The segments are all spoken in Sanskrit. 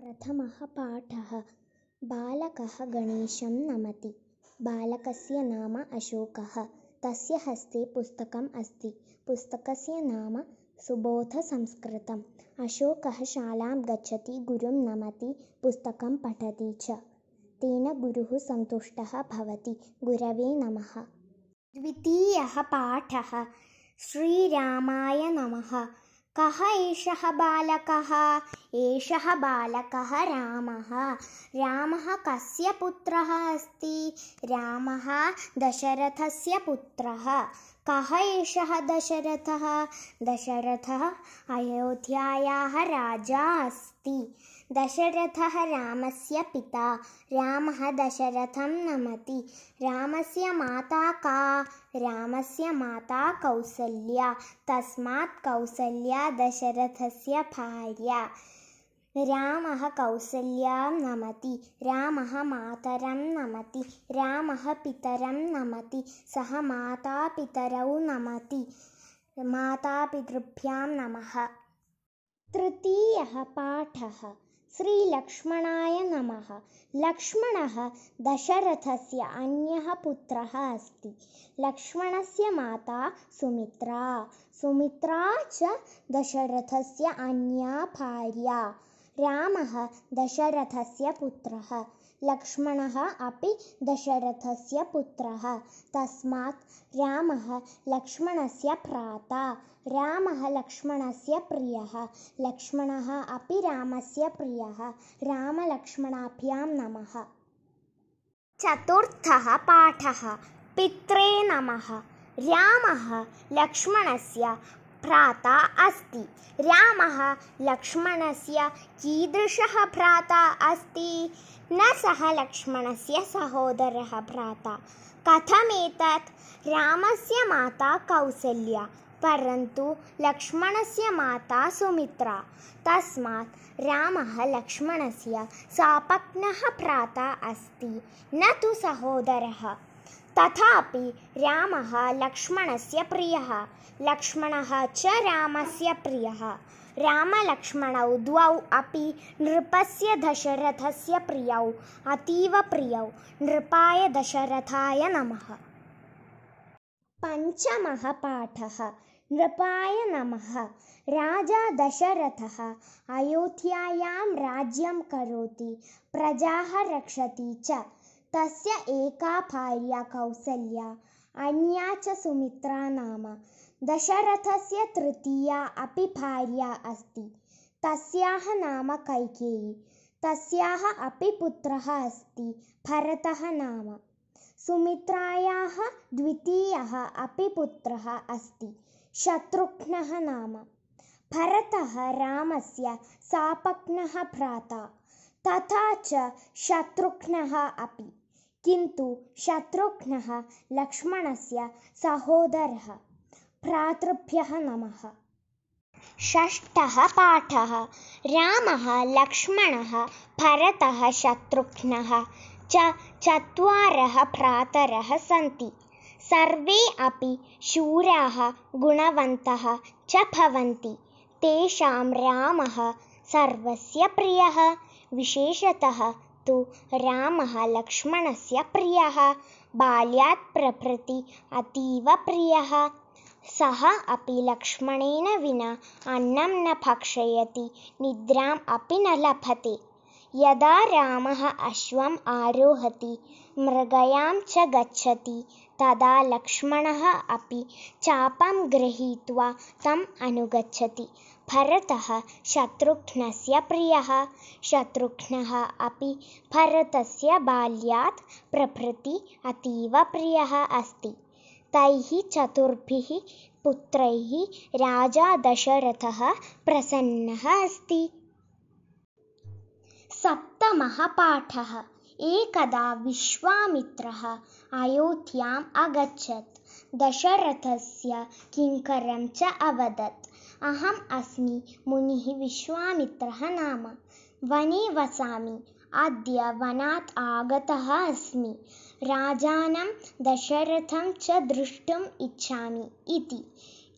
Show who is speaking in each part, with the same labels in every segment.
Speaker 1: प्रथमः पाठः बालकः गणेशं नमति। बालकस्य नाम अशोकः। तस्य हस्ते पुस्तकम् अस्ति। पुस्तकस्य नाम सुबोधसंस्कृतम्। अशोकः शालां गच्छति गुरुं नमति पुस्तकं पठति च। तेन गुरुः सन्तुष्टः भवति। गुरवे नमः। द्वितीयः पाठः। श्रीरामाय नमः कः एषः बालकः? एषः बालकः रामः। रामः कस्य पुत्रः अस्ति? रामः दशरथस्य पुत्रः। कः एषः दशरथः? दशरथः अयोध्यायाः राजा अस्ति दशरथः रामस्य पिता। रामः दशरथं नमति। रामस्य माता का? रामस्य माता कौसल्या। तस्मात् कौसल्या दशरथस्य भार्या। रामः कौसल्यां नमति। रामः मातरं नमति। रामः पितरं नमति। सः मातापितरौ नमति। मातापितृभ्यां नमः। तृतीयः पाठः श्रीलक्ष्मणाय नमः। लक्ष्मणः दशरथस्य अन्यः पुत्रः अस्ति। लक्ष्मणस्य माता सुमित्रा। सुमित्रा च दशरथस्य अन्या भार्या। रामः दशरथस्य पुत्रः लक्ष्मणः अपि दशरथस्य पुत्रः। तस्मात् रामः लक्ष्मणस्य भ्राता रामः लक्ष्मणस्य प्रियः लक्ष्मणः अपि रामस्य प्रियः रामलक्ष्मणाभ्यां नमः। चतुर्थः पाठः पित्रे नमः। रामः लक्ष्मणस्य भ्राता अस्ति। रामः लक्ष्मणस्य कीदृशः भ्राता अस्ति? न सः लक्ष्मणस्य सहोदरः भ्राता। कथमेतत्? रामस्य माता कौसल्या, परन्तु लक्ष्मणस्य माता सुमित्रा। तस्मात् रामः लक्ष्मणस्य सापत्नः भ्राता अस्ति, न तु सहोदरः। तथापि रामः लक्ष्मणस्य प्रियः। लक्ष्मणः च रामस्य प्रियः। रामलक्ष्मणौ द्वौ अपि नृपस्य दशरथस्य प्रियौ अतीव प्रियौ। नृपाय दशरथाय नमः। पञ्चमः पाठः। नृपाय नमः। राजा दशरथः अयोध्यायां राज्यं करोति प्रजाः रक्षति च तस्य एका भार्या कौसल्या अन्या च सुमित्रा नाम। दशरथस्य तृतीया अपि भार्या अस्ति। तस्याः नाम कैकेयी तस्याः अपि पुत्रः अस्ति भरतः नाम। सुमित्रायाः द्वितीयः अपि पुत्रः अस्ति शत्रुघ्नः नाम। भरतः रामस्य सापक्नः भ्राता तथा च शत्रुघ्नः अपि। किन्तु शत्रुघ्नः लक्ष्मणस्य सहोदरः भ्रातृभ्यः नमः। षष्ठः पाठः। रामः लक्ष्मणः भरतः शत्रुघ्नः च चत्वारः भ्रातरः सन्ति। सर्वे अपि शूराः गुणवन्तः च भवन्ति। तेषां रामः सर्वस्य प्रियः विशेषतः तु रामः लक्ष्मणस्य प्रियः बाल्यात् प्रभृति अतीव प्रियः। सः अपि लक्ष्मणेन विना अन्नं न भक्षयति निद्राम् अपि न लभते। यदा रामः अश्वम् आरोहति मृगयां च गच्छति तदा लक्ष्मणः अपि चापं गृहीत्वा तम् अनुगच्छति भरतः शत्रुघ्नस्य प्रियः। शत्रुघ्नः अपि भरतस्य बाल्यात् प्रभृति अतीव प्रियः अस्ति। तैः चतुर्भिः पुत्रैः राजा दशरथः प्रसन्नः अस्ति। सप्तमः पाठः। एकदा विश्वामित्रः अयोध्याम् अगच्छत्। दशरथस्य किङ्करं च अवदत्। अहम् अस्मि। मुनिः विश्वामित्रः नाम। वने वसामि। अद्य वनात् आगतः अस्मि। राजानं दशरथं च द्रष्टुम् इच्छामि इति।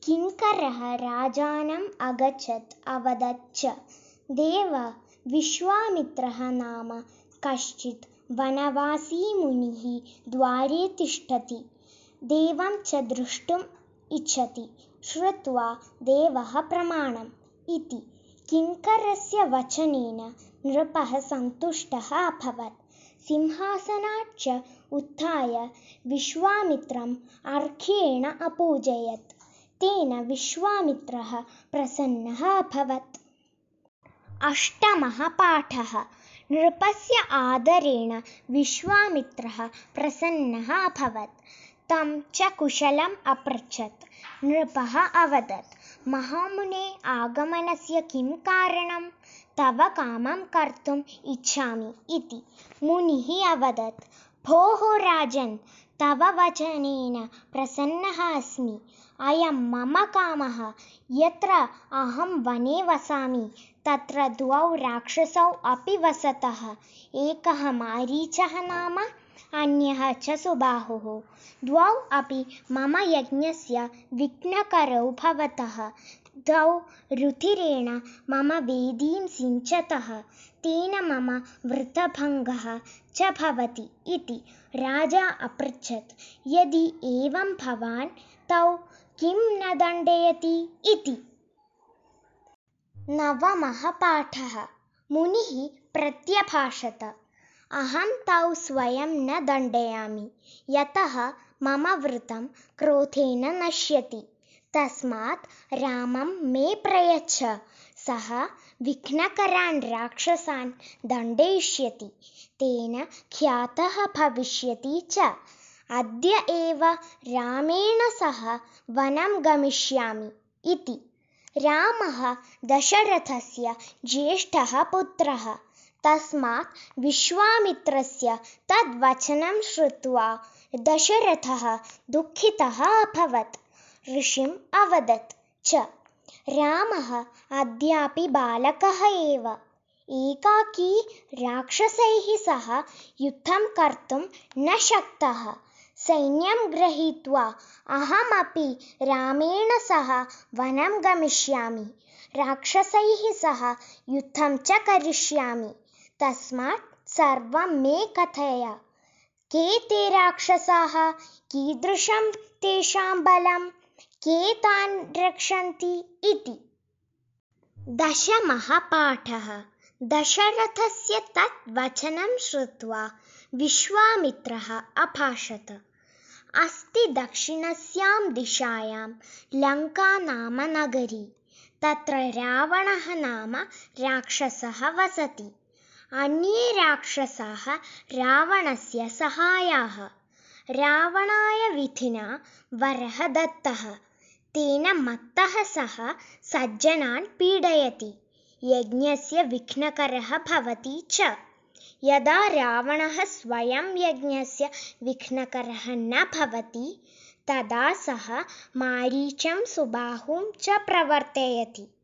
Speaker 1: किङ्करः राजानम् अगच्छत् अवदत् च देव विश्वामित्रः नाम। कश्चित् वनवासी मुनिः द्वारे तिष्ठति। देवं च द्रष्टुम् इच्छति श्रुत्वा देवः प्रमाणम् इति। किङ्करस्य वचनेन नृपः सन्तुष्टः अभवत्। सिंहासनात् च उत्थाय विश्वामित्रम् अर्घ्येण अपूजयत्। तेन विश्वामित्रः प्रसन्नः अभवत्। अष्टमः पाठः। नृपस्य आदरेण विश्वामित्रः प्रसन्नः अभवत् तं च कुशलम् अपृच्छत्। नृपः अवदत्। महामुने आगमनस्य किं कारणं तव कामं कर्तुम् इच्छामि इति मुनिः अवदत्। भोः राजन्, तव वचनेन प्रसन्नः अस्मि। अयं मम कामः। यत्र अहं वने वसामि, तत्र द्वौ राक्षसौ अपि वसतः। एकः मारीचः नाम? अन्यः च सुबाहुः द्वौ अपि मम यज्ञस्य विघ्नकरौ भवतः। द्वौ रुधिरेण मम वेदीं सिञ्चतः। तेन मम वृतभङ्गः च भवति इति राजा अपृच्छत्। यदि एवं भवान् तौ किं न दण्डयति इति। नवमः पाठः। मुनिः प्रत्यभाषत अहं तौ स्वयं न दण्डयामि। यतः मम वृतं क्रोधेन नश्यति। तस्मात् रामं मे प्रयच्छ। सः विघ्नकरान् राक्षसान् दण्डयिष्यति तेन ख्यातः भविष्यति च। अद्य एव रामेण सह वनं गमिष्यामि इति। रामः दशरथस्य ज्येष्ठः पुत्रः तस्मात् विश्वामित्रस्य तद्वचनं श्रुत्वा दशरथः दुःखितः अभवत्। ऋषिम् अवदत् च रामः अद्यापि बालकः एव। एकाकी राक्षसैः सह युद्धं कर्तुं न शक्तः। सैन्यं गृहीत्वा अहमपि रामेण सह वनं गमिष्यामि। राक्षसैः सह युद्धं च करिष्यामि तस्मात् सर्वं मे कथय। के ते राक्षसाः? कीदृशं तेषां बलं के तान् रक्षन्ति इति। दशमः पाठः दशरथस्य तत् वचनं श्रुत्वा विश्वामित्रः अभाषत। अस्ति दक्षिणस्यां दिशायां लङ्का नाम नगरी तत्र रावणः नाम राक्षसः वसति। अन्ये राक्षसाः रावणस्य सहायाः। रावणाय विधिना वरः दत्तः। तेन मत्तः सः सज्जनान् पीडयति। यज्ञस्य विघ्नकरः भवति च। यदा रावणः स्वयं यज्ञस्य विघ्नकरः न भवति तदा सः मारीचं सुबाहुं च प्रवर्तयति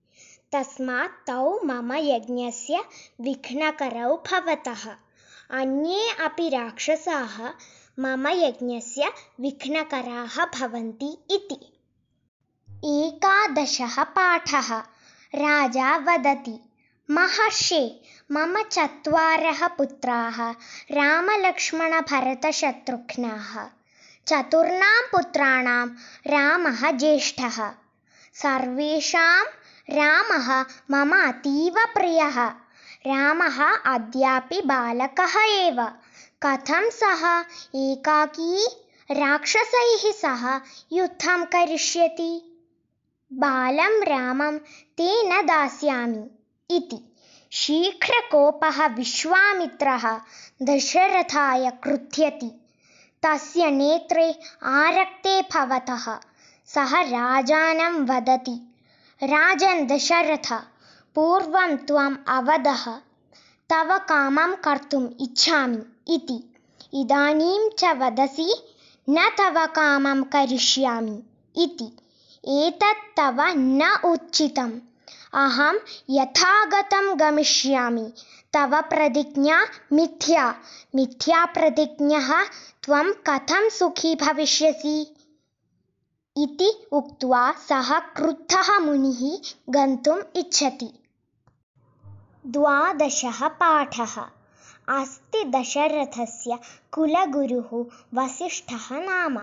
Speaker 1: तस्मात् तौ मम यज्ञस्य विघ्नकरौ भवतः। अन्ये अपि राक्षसाः मम यज्ञस्य विघ्नकराः भवन्ति इति। एकादशः पाठः। राजा वदति महर्षे मम चत्वारः पुत्राः रामलक्ष्मणभरतशत्रुघ्नाः। चतुर्णां पुत्राणां रामः ज्येष्ठः। सर्वेषां रामः मम अतीव प्रियः। रामः अद्यापि बालकः एव। कथं सः? एकाकी राक्षसैः सह युद्धं करिष्यति। बालं रामं ते न दास्यामि इति। शीघ्रकोपः विश्वामित्रः दशरथाय क्रुध्यति तस्य नेत्रे आरक्ते भवतः। सः राजानं वदति। राजन् दशरथ, पूर्वं त्वम् अवदः, तव कामं कर्तुम् इच्छामि इदानीं च वदसि, न तव कामं करिष्यामि इति। एतत् तव न उचितम्। अहं यथागतं गमिष्यामि। तव प्रतिज्ञा मिथ्या। मिथ्याप्रतिज्ञः त्वं कथं सुखी भविष्यसि? इति उक्त्वा सः क्रुद्धः मुनिः गन्तुम् इच्छति। द्वादशः पाठः। अस्ति दशरथस्य कुलगुरुः वसिष्ठः नाम।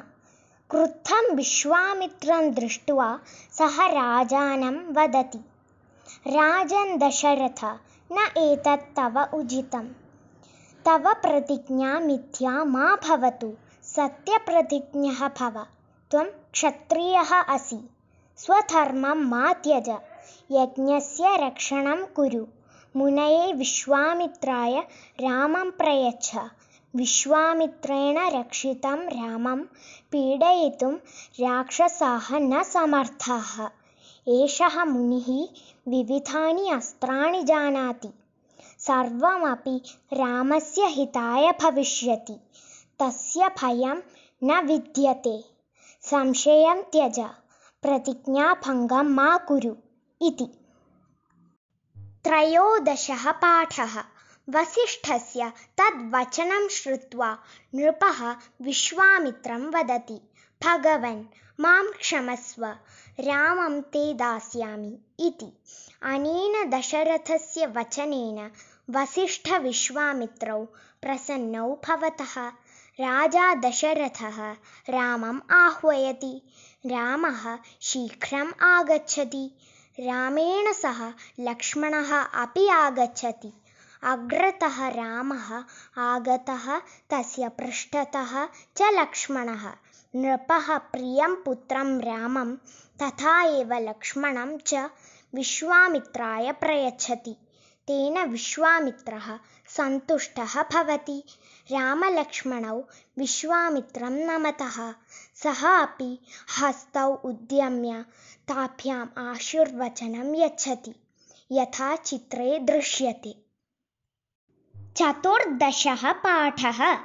Speaker 1: क्रुद्धं विश्वामित्रं दृष्ट्वा सः राजानं वदति। राजन् दशरथ न एतत् तव उचितं तव प्रतिज्ञा मिथ्या मा भवतु। सत्यप्रतिज्ञः भव त्वं क्षत्रियः असि। स्वधर्मं मा त्यज यज्ञस्य रक्षणं कुरु। मुनये विश्वामित्राय रामं प्रयच्छ। विश्वामित्रेण रक्षितं रामं पीडयितुं राक्षसाः न समर्थाः। एषः मुनिः विविधानि अस्त्राणि जानाति। सर्वमपि रामस्य हिताय भविष्यति। तस्य भयं न विद्यते संशयं त्यज प्रतिज्ञाभङ्गं मा कुरु इति त्रयोदशः पाठः वसिष्ठस्य तद्वचनं श्रुत्वा नृपः विश्वामित्रं वदति भगवन् मां क्षमस्व रामं ते दास्यामि इति अनेन दशरथस्य वचनेन वसिष्ठविश्वामित्रौ प्रसन्नौ भवतः राजा दशरथः रामम् आह्वयति। रामः शीघ्रम् आगच्छति। रामेण सह लक्ष्मणः अपि आगच्छति। अग्रतः रामः आगतः तस्य पृष्ठतः च लक्ष्मणः। नृपः प्रियं पुत्रं रामं तथा एव लक्ष्मणं च विश्वामित्राय प्रयच्छति तेन विश्वामित्रः सन्तुष्टः भवति। रामलक्ष्मणौ विश्वामित्रं नमतः। सः अपि हस्तौ उद्यम्य ताभ्याम् आशीर्वचनं यच्छति। यथा चित्रे दृश्यते। चतुर्दशः पाठः।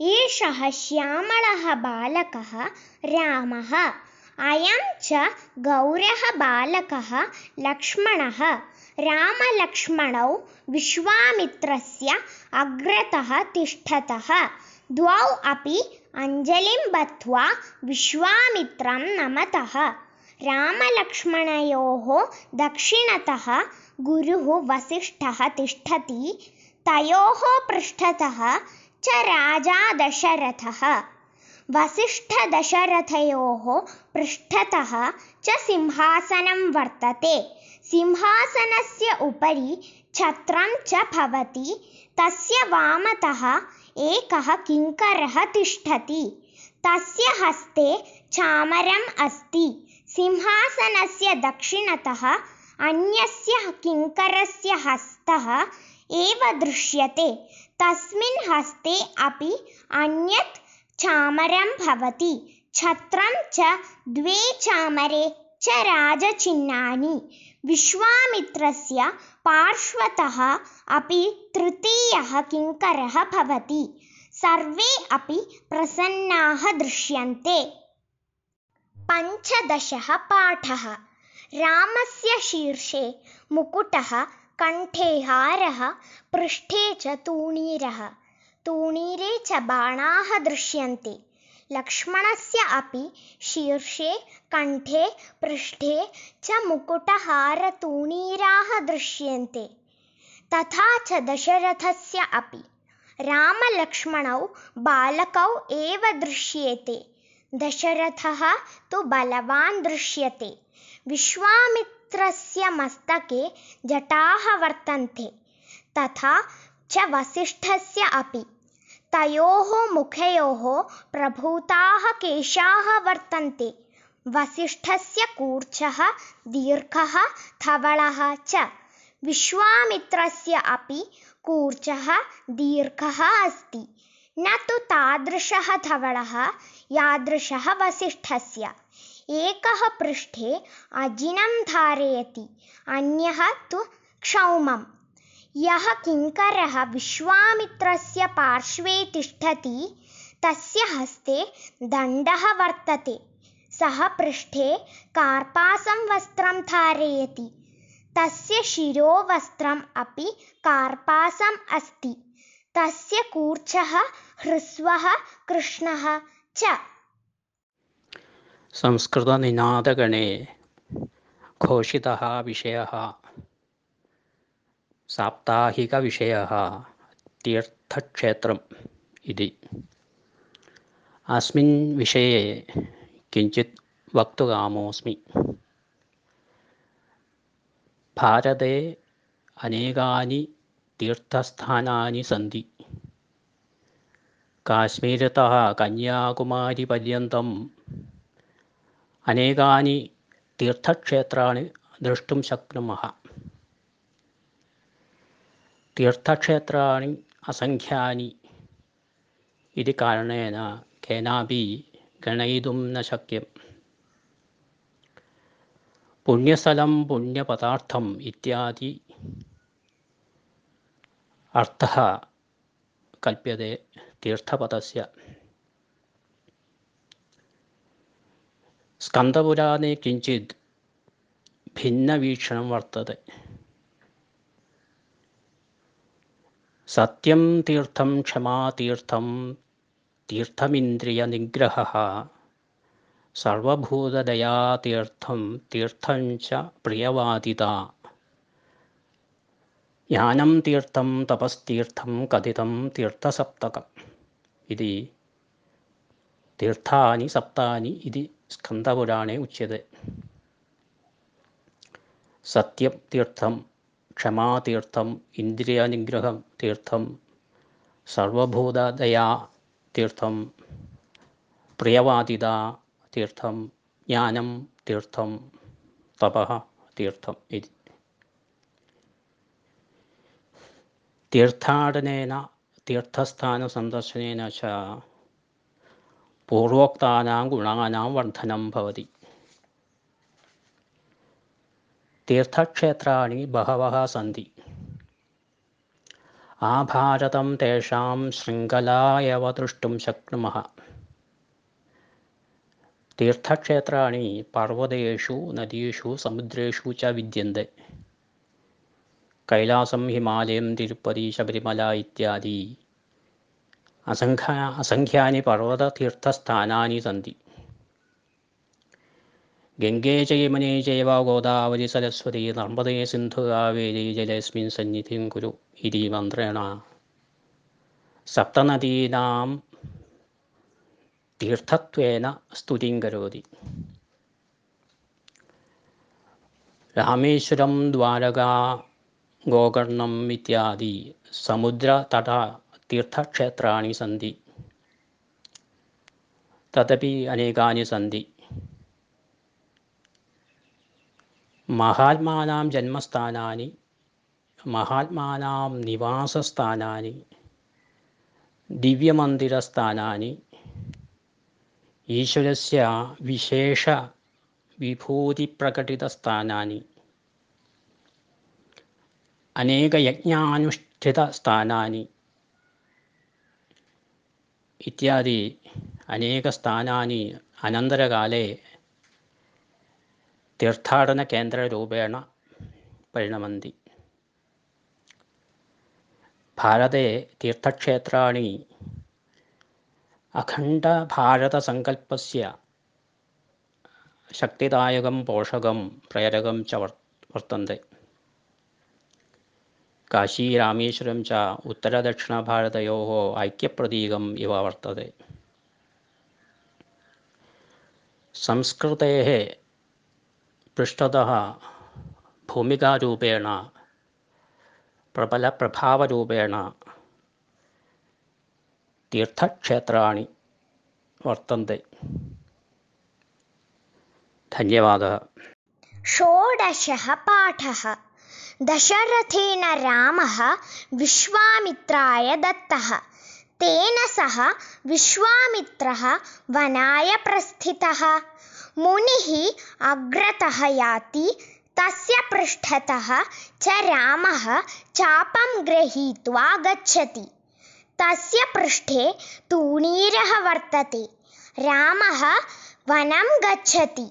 Speaker 1: एषः श्यामलः बालकः रामः। अयं च गौरः बालकः लक्ष्मणः रामलक्ष्मणौ विश्वामित्रस्य अग्रतः तिष्ठतः। द्वौ अपि अञ्जलिं बद्ध्वा विश्वामित्रं नमतः। रामलक्ष्मणयोः दक्षिणतः गुरुः वसिष्ठः तिष्ठति। तयोः पृष्ठतः च राजा दशरथः। वसिष्ठदशरथयोः पृष्ठतः च सिंहासनं वर्तते सिंहासनस्य उपरि छत्रं च भवति तस्य वामतः एकः किङ्करः तिष्ठति। तस्य हस्ते चामरम् अस्ति। सिंहासनस्य दक्षिणतः अन्यस्य किङ्करस्य हस्तः एव दृश्यते। तस्मिन् हस्ते अपि अन्यत् चामरं भवति। छत्रं च द्वे चामरे च राजचिह्नानि विश्वामित्रस्य पार्श्वतः अपि तृतीयः किङ्करः भवति। सर्वे अपि प्रसन्नाः दृश्यन्ते। पञ्चदशः पाठः। रामस्य शीर्षे मुकुटः कण्ठे हारः पृष्ठे च तूणीरः। तूणीरे च बाणाः दृश्यन्ते लक्ष्मणस्य अपि शीर्षे कण्ठे पृष्ठे च मुकुटहारतूणीराः दृश्यन्ते। तथा च दशरथस्य अपि। रामलक्ष्मणौ बालकौ एव दृश्येते। दशरथः तु बलवान् दृश्यते। विश्वामित्रस्य मस्तके जटाः वर्तन्ते। तथा च वसिष्ठस्य अपि तयोः मुखयोः प्रभूताः केशाः वर्तन्ते। वसिष्ठस्य कूर्चः, दीर्घः, धवलः च। विश्वामित्रस्य अपि कूर्चः, दीर्घः अस्ति। न तु तादृशः धवलः, यादृशः वसिष्ठस्य। एकः पृष्ठे अजिनं धारयति, अन्यः तु क्षौमम्। यः किङ्करः विश्वामित्रस्य पार्श्वे तिष्ठति तस्य हस्ते दण्डः वर्तते। सः पृष्ठे कार्पासं वस्त्रं धारयति। तस्य शिरोवस्त्रम् अपि कार्पासम् अस्ति। तस्य कूर्चः ह्रस्वः कृष्णः च।
Speaker 2: संस्कृतनिनादगणे घोषितः विषयः साप्ताहिकविषयः तीर्थक्षेत्रम् इति अस्मिन् विषये किञ्चित् वक्तुकामोऽस्मि भारते अनेकानि तीर्थस्थानानि सन्ति काश्मीरतः कन्याकुमारीपर्यन्तम् अनेकानि तीर्थक्षेत्राणि द्रष्टुं शक्नुमः തീർത്ഥക്ഷേത്രാണി അസംഖ്യാനി. ഇത് കാരണേന കേനാപി ഗണയിതും ന ശക്യം. പുണ്യസ്ഥലം പുണ്യപദാർത്ഥം ഇത്യാദി അർത്ഥ കൽപ്യത്തെ തീർത്ഥപദസ്യ. സ്കന്ധപുരാണേ കിഞ്ചിത് ഭിന്നവീക്ഷണം വർത്തത്തെ സത്യം തീർത്ഥം ക്ഷമാതീർത്ഥം തീർത്ഥമിന്ദ്രിയ നിഗ്രഹ സർവഭൂതദയാതീർത്ഥം തീർത്ഥഞ്ച പ്രിയവാദിത. ജ്ഞാനം തീർത്ഥം തപസ്തീർത്ഥം കഥിതം തീർത്ഥസപ്തകം. ഇതി തീർത്ഥാനി സപ്താനി ഇതി സ്കന്ധപുരാണേ ഉച്യത്തെ സത്യം തീർത്ഥം ക്ഷമാതീർത്ഥം ഇന്ദ്രിയനിഗ്രഹം തീർത്ഥം സർവഭൂതദയാ തീർത്ഥം പ്രിയവാതിത തീർത്ഥം ജ്ഞാനം തീർത്ഥം തപ തീർത്ഥം ഇതി. തീർത്ഥാടനേന തീർത്ഥസ്ഥാന സന്ദർശനേന ച പൂർവോക്താനാം ഗുണാനാം വർധനം ഭവതി. തീർത്ഥക്ഷേത്രാണി ബഹവ സന്തി ആഭാരതം തേഷാം ശൃംഖലായവ ദൃഷ്ടും ശക്നുമ. തീർത്ഥക്ഷേത്രാണി പർവതേഷു നദീഷു സമുദ്രേഷു ച വിദ്യന്തെ. കൈലാസം ഹിമാലയം തിരുപ്പതി ശബരിമല ഇത്യാദി. അസംഖ്യ അസംഖ്യാനി പർവത പർവതതീർത്ഥസ്ഥാനാനി സന്തി ഗംഗേ ചൈമനേ ചൈവ ഗോദാവരി സരസ്വതി നർമ്മദേ സിന്ധു കാവേരി ജലസ്മിൻ സന്നിധിം കുരു ഇതി മന്ത്രേണ. സപ്തനദീനാം തീർത്ഥത്വേന സ്തുതിം കരോതി. രാമേശ്വരം ദ്വാരക ഗോകർണം ഇത്യാദി സമുദ്രതട തീർത്ഥക്ഷേത്രാണി സന്തി തതപി അനേകാനി സന്തി మహాత్మానాం జన్మస్థానాన్ని మహాత్మానాం నివాసస్థానాన్ని దివ్యమందిరస్థానాన్ని ఈశ్వరస్య విశేష విభూతి ప్రకటిత స్థానాన్ని అనేక యజ్ఞానుష్ఠిత స్థానాన్ని ఇత్యాది అనేక స్థానాన్ని అనంతరకాలే തീർത്ഥാടന കേന്ദ്ര രൂപേണ പരിണമന്തി. ഭാരതെ തീർത്ഥക്ഷേത്രാണി. അഖണ്ഡ ഭാരത സങ്കല്പസ്യ ശക്തിദായകം പോഷകം പ്രേരകം ച വർത്തന്തെ. കാശി രാമേശ്വരം ച ഉത്തരദക്ഷിണഭാരതയോ ഐക്യപ്രതീകം ഇവ വർത്തതെ. സംസ്കൃതേ पृष्ठतः भूमिकारूपेण, प्रबलप्रभावरूपेण तीर्थक्षेत्राणि वर्तन्ते। धन्यवादः।
Speaker 1: षोडशः पाठः। दशरथेन रामः विश्वामित्राय दत्तः। तेन सह विश्वामित्रः वनाय प्रस्थितः। मुनिः अग्रतः याति तस्य पृष्ठतः च रामः चापं गृहीत्वा गच्छति। तस्य पृष्ठे तूणीरः वर्तते। रामः वनं गच्छति।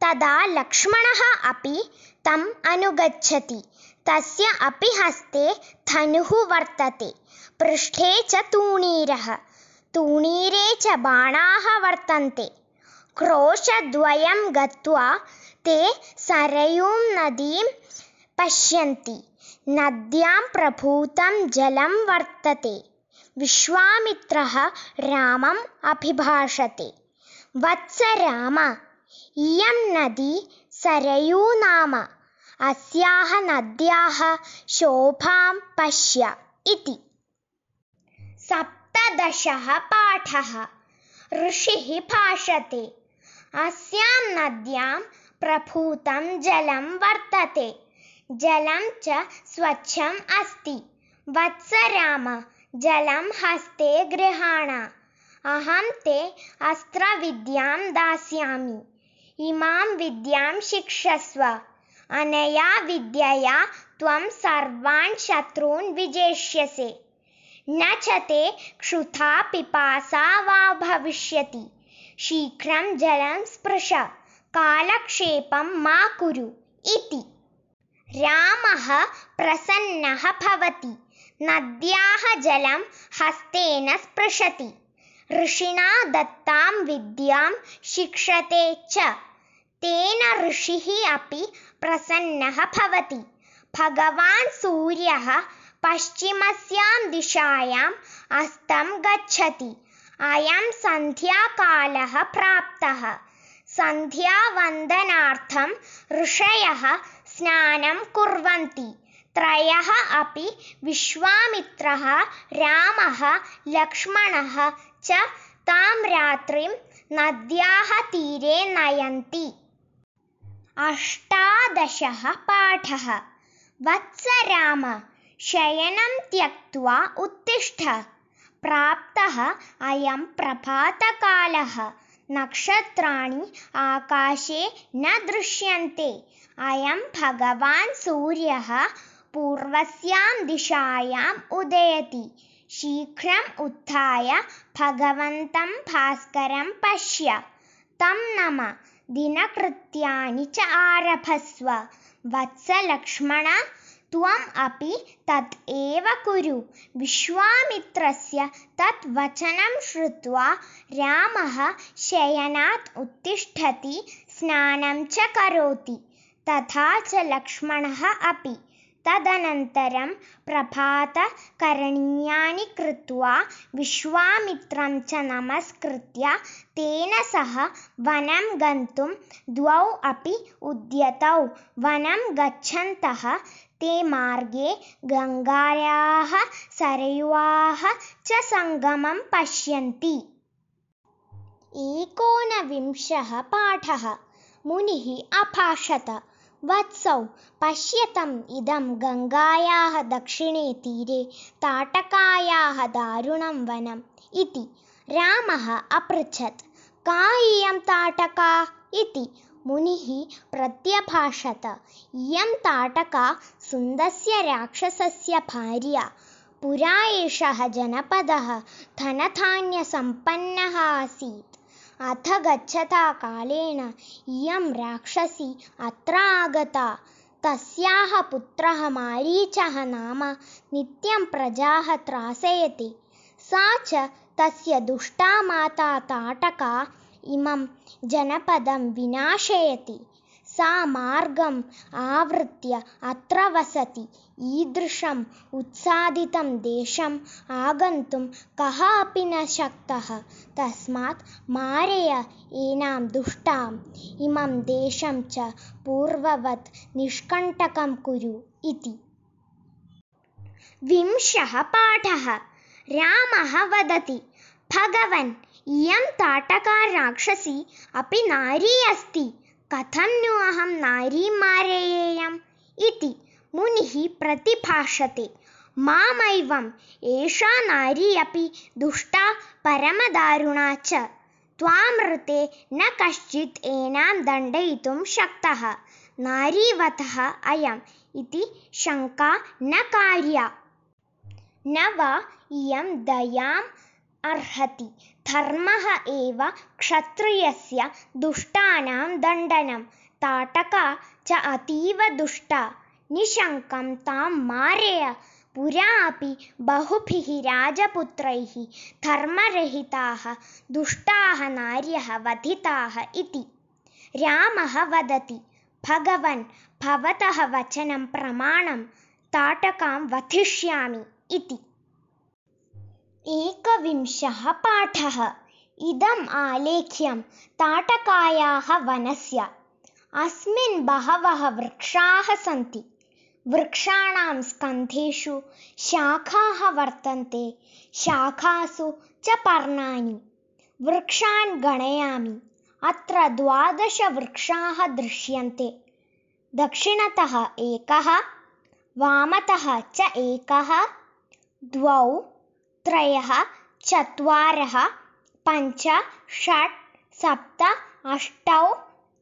Speaker 1: तदा लक्ष्मणः अपि तम् अनुगच्छति। तस्य अपि हस्ते धनुः वर्तते। पृष्ठे च तूणीरः। तूणीरे च बाणाः वर्तन्ते क्रोशद्वयं गत्वा ते सरयूं नदीं पश्यन्ति नद्यां प्रभूतं जलं वर्तते विश्वामित्रः रामम् अभिभाषते वत्स राम इयं नदी सरयू नाम अस्याः नद्याः शोभां पश्य इति सप्तदशः पाठः ऋषिः भाषते अस्यां नद्यां प्रभूतं जलं वर्तते। जलं च स्वच्छम् अस्ति। वत्स राम जलं हस्ते गृहाण। अहं ते अस्त्रविद्यां दास्यामि। इमां विद्यां शिक्षस्व। अनया विद्यया त्वं सर्वान् शत्रून् विजेष्यसे। न च ते क्षुधा पिपासा वा भविष्यति। शीघ्रं जलं स्पृश कालक्षेपं मा कुरु इति। रामः प्रसन्नः भवति नद्याः जलं हस्तेन स्पृशति ऋषिणा दत्तां विद्यां शिक्षते च तेन ऋषिः अपि प्रसन्नः भवति। भगवान् सूर्यः पश्चिमस्यां दिशायाम् अस्तं गच्छति अयं सन्ध्याकालः प्राप्तः। सन्ध्यावन्दनार्थं ऋषयः स्नानं कुर्वन्ति। त्रयः अपि विश्वामित्रः रामः लक्ष्मणः च तां रात्रिं नद्याः तीरे नयन्ति। अष्टादशः पाठः। वत्स राम शयनं त्यक्त्वा उत्तिष्ठ प्राप्तः अयं प्रभातकालः। नक्षत्राणि आकाशे न दृश्यन्ते। अयं भगवान् सूर्यः पूर्वस्यां दिशायाम् उदयति। शीघ्रम् उत्थाय भगवन्तं भास्करं पश्य। तं नम। दिनकृत्यानि च आरभस्व। वत्सलक्ष्मण त्वम् अपि तत् एव कुरु। विश्वामित्रस्य तत् वचनं श्रुत्वा रामः शयनात् उत्तिष्ठति, स्नानं च करोति, तथा च लक्ष्मणः अपि। तदनन्तरं प्रभातकरणीयानि कृत्वा विश्वामित्रं च नमस्कृत्य तेन सह वनं गन्तुं द्वौ अपि उद्यतौ। वनं गच्छन्तः ते मार्गे गङ्गायाः सरयुवाः च सङ्गमं पश्यन्ति। एकोनविंशः पाठः। मुनिः अभाषत। वत्सौ पश्यतम् इदं गङ्गायाः दक्षिणे तीरे ताटकायाः दारुणं वनम् इति। रामः अपृच्छत्। का इयं ताटका इति मुनिः प्रत्यभाषत इयं ताटका सुन्दस्य राक्षसस्य भार्या पुरा एषः जनपदः धनधान्यसम्पन्नः आसीत्। अथ गच्छता कालेन इयं राक्षसी अत्र आगता तस्याः पुत्रः मारीचः नाम नित्यं प्रजाः त्रासयति। सा च तस्य दुष्टा माता ताटका इमं जनपदं विनाशयति। सा मार्गम् आवृत्य अत्र वसति। ईदृशम् उत्सादितं देशम् आगन्तुं कः अपि न शक्तः। तस्मात् मारय एनां दुष्टाम्। इमं देशं च पूर्ववत् निष्कण्टकं कुरु इति। विंशः पाठः। रामः वदति भगवन् इयं ताटका राक्षसी अपि नारी अस्ति। कथं नु अहं नारीं मारयेयम् इति मुनिः प्रतिभाषते। मामैवम् एषा नारी अपि दुष्टा परमदारुणा च। त्वामृते न कश्चित् एनां दण्डयितुं शक्तः। नारीवतः अयम् इति शङ्का न कार्या। न वा इयं दयाम् अर्हति। धर्मः एव क्षत्रियस्य दुष्टानां दण्डनं ताटका च अतीव दुष्टा। निशङ्कं तां मारय। पुरा अपि बहुभिः राजपुत्रैः। धर्मरहिताः दुष्टाः नार्यः वधिताः इति। रामः वदति भगवन् भवतः वचनं प्रमाणं ताटकां वथिष्यामि इति एकविंशः पाठः। इदम् आलेख्यं ताटकायाः वनस्य। अस्मिन् बहवः वृक्षाः सन्ति। वृक्षाणां स्कन्धेषु शाखाः वर्तन्ते। शाखासु च पर्णानि। वृक्षान् गणयामि। अत्र द्वादशवृक्षाः दृश्यन्ते। दक्षिणतः एकः वामतः च एकः द्वौ त्रयः चत्वारः पञ्च षट् सप्त अष्टौ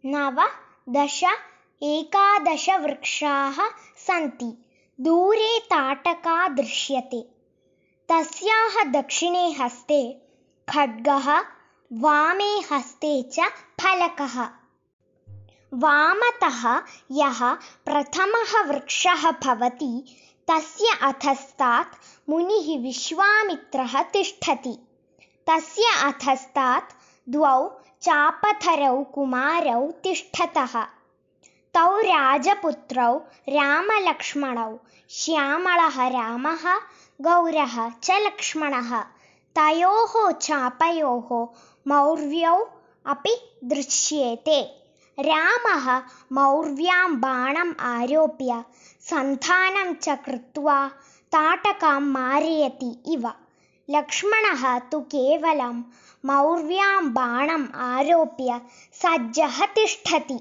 Speaker 1: नव दश एकादशवृक्षाः सन्ति। दूरे ताटका दृश्यते। तस्याः दक्षिणे हस्ते खड्गः वामे हस्ते च फलकः। वामतः यः प्रथमः वृक्षः भवति तस्य अधस्तात् मुनिः विश्वामित्रः तिष्ठति। तस्य अधस्तात् द्वौ चापधरौ कुमारौ तिष्ठतः। तौ राजपुत्रौ रामलक्ष्मणौ श्यामळः रामः गौरः च लक्ष्मणः। तयोः चापयोः मौर्व्यौ अपि दृश्येते। रामः मौर्व्यां बाणम् आरोप्य सन्धानं च कृत्वा ताटकां मारयति इव। लक्ष्मणः तु केवलं मौर्व्यां बाणम् आरोप्य सज्जः तिष्ठति।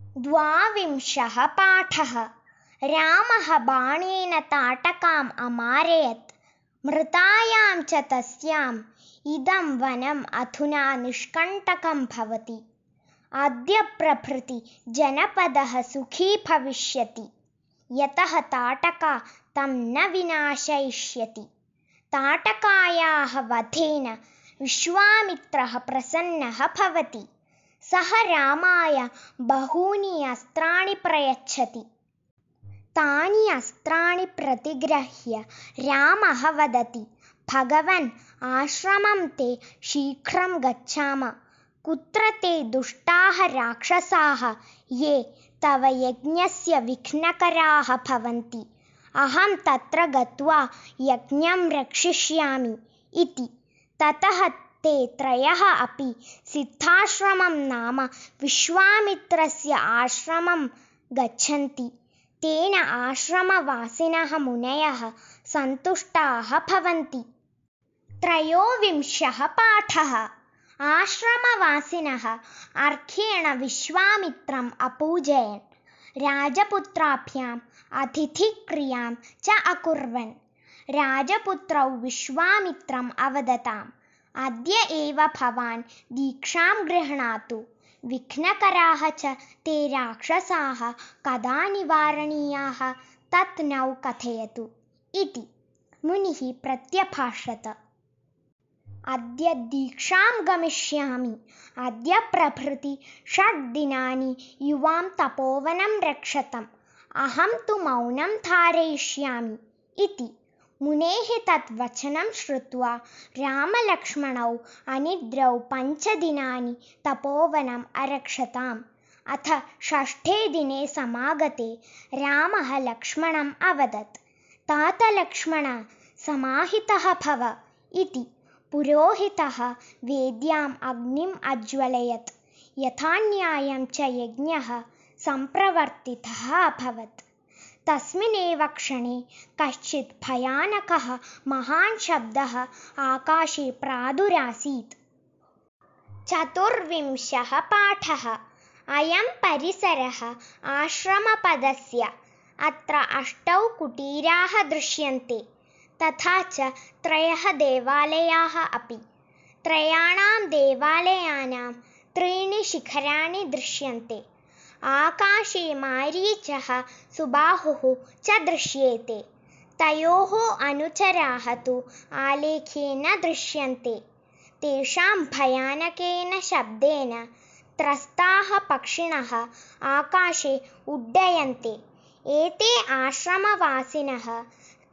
Speaker 1: द्वाविंशः पाठः। रामः बाणेन ताटकाम् अमारयत्। मृतायां च तस्याम् इदं वनम् अधुना निष्कण्टकं भवति। अद्य प्रभृति जनपदः सुखी भविष्यति। यतः ताटका तं न विनाशयिष्यति। ताटकायाः वधेन विश्वामित्रः प्रसन्नः भवति। सः रामाय बहूनि अस्त्राणि प्रयच्छति। तानि अस्त्राणि प्रतिगृह्य रामः वदति भगवन् आश्रमं ते शीघ्रं गच्छाम। कुत्र ते दुष्टाः राक्षसाः? ये तव यज्ञस्य विघ्नकराः भवन्ति अहं तत्र गत्वा यज्ञं रक्षिष्यामि इति। ततः ते त्रयः अपि सिद्धाश्रमं नाम विश्वामित्रस्य आश्रमं गच्छन्ति। तेन आश्रमवासिनः मुनयः सन्तुष्टाः भवन्ति। त्रयोविंशः पाठः। आश्रमवासिनः अर्घ्येण विश्वामित्रम् अपूजयन् राजपुत्राभ्याम् अतिथिक्रियां च अकुर्वन् राजपुत्रौ विश्वामित्रम् अवदताम् अद्य एव भवान् दीक्षां गृह्णातु विघ्नकराः च ते राक्षसाः कदा निवारणीयाः तत् नौ कथयतु इति मुनिः प्रत्यभाषत अद्य दीक्षां गमिष्यामि। अद्य प्रभृति षड् दिनानि युवां तपोवनं रक्षतम्। अहं तु मौनं धारयिष्यामि इति। मुनेः तत् वचनं श्रुत्वा रामलक्ष्मणौ अनिद्रौ पञ्चदिनानि तपोवनम् अरक्षताम्। अथ षष्ठे दिने समागते रामः लक्ष्मणम् अवदत्। तात लक्ष्मण समाहितः भव इति पुरोहितः वेद्याम् अग्निम् अज्वलयत्। यथान्यायं च यज्ञः सम्प्रवर्तितः अभवत्। तस्मिन्नेव क्षणे कश्चित् भयानकः महान् शब्दः आकाशे प्रादुरासीत्। चतुर्विंशः पाठः। अयं परिसरः आश्रमपदस्य। अत्र अष्टौ कुटीराः दृश्यन्ते तथा च त्रयः देवालयाः अपि। त्रयाणां देवालयानां त्रीणि शिखराणि दृश्यन्ते। आकाशे मारीचः सुबाहुः च दृश्येते। तयोः अनुचराः तु आलेख्ये न दृश्यन्ते। तेषां भयानकेन शब्देन त्रस्ताः पक्षिणः आकाशे उड्डयन्ते। एते आश्रमवासिनः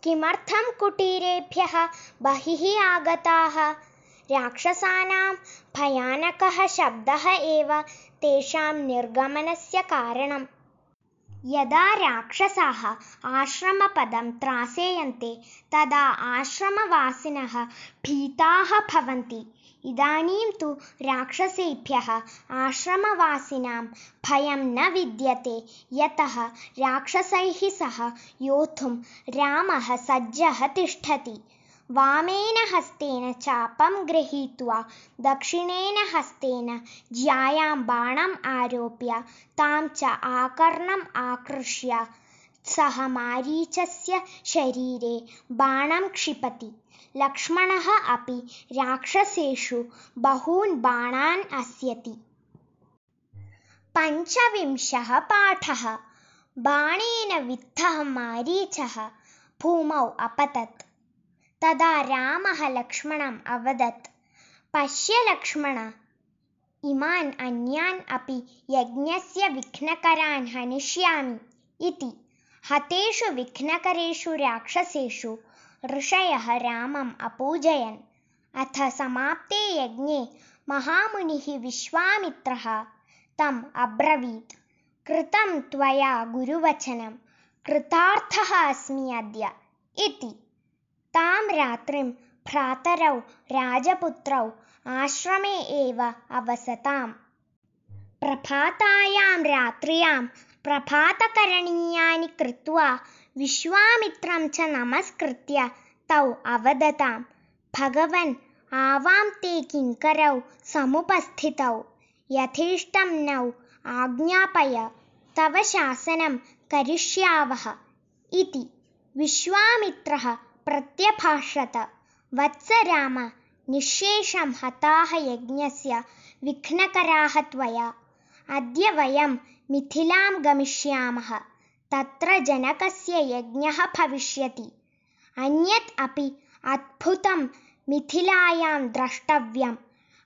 Speaker 1: किमर्थं कुटीरेभ्यः बहिः आगताः? राक्षसानां भयानकः शब्दः एव तेषां निर्गमनस्य कारणम्। यदा राक्षसाः आश्रमपदं त्रासेयन्ते तदा आश्रमवासिनः भीताः भवन्ति इदानीं तु राक्षसेभ्यः आश्रमवासिनां भयं न विद्यते। यतः राक्षसैः सह योद्धुं रामः सज्जः तिष्ठति। वामेन हस्तेन चापं गृहीत्वा दक्षिणेन हस्तेन ज्यायां बाणम् आरोप्य तां च आकर्णम् आकृष्य। सः मारीचस्य शरीरे बाणं क्षिपति लक्ष्मणः अपि राक्षसेषु बहून् बाणान् अस्यति। पञ्चविंशः पाठः। बाणेन विद्धः मारीचः भूमौ अपतत्। तदा रामः लक्ष्मणम् अवदत् पश्य लक्ष्मण इमान् अन्यान् अपि यज्ञस्य विघ्नकरान् हनिष्यामि इति। हतेषु विघ्नकरेषु राक्षसेषु ऋषयः रामम् अपूजयन् अथ समाप्ते यज्ञे महामुनिः विश्वामित्रः तम् अब्रवीत् कृतं त्वया गुरुवचनं कृतार्थः अस्मि अद्य इति तां रात्रिं भ्रातरौ राजपुत्रौ आश्रमे एव अवसताम् प्रभातायां रात्र्यां प्रभातकरणीयानि कृत्वा विश्वामित्रं च नमस्कृत्य तौ अवदतां भगवन् आवां ते किङ्करौ समुपस्थितौ। यथेष्टं नौ आज्ञापय तव शासनं करिष्यावः इति। विश्वामित्रः प्रत्यभाषत। वत्स राम निःशेषं हताः यज्ञस्य विघ्नकराः त्वया। अद्य वयं मिथिलां गमिष्यामः तत्र जनकस्य यज्ञः भविष्यति। अन्यत् अपि अद्भुतं मिथिलायां द्रष्टव्यम्।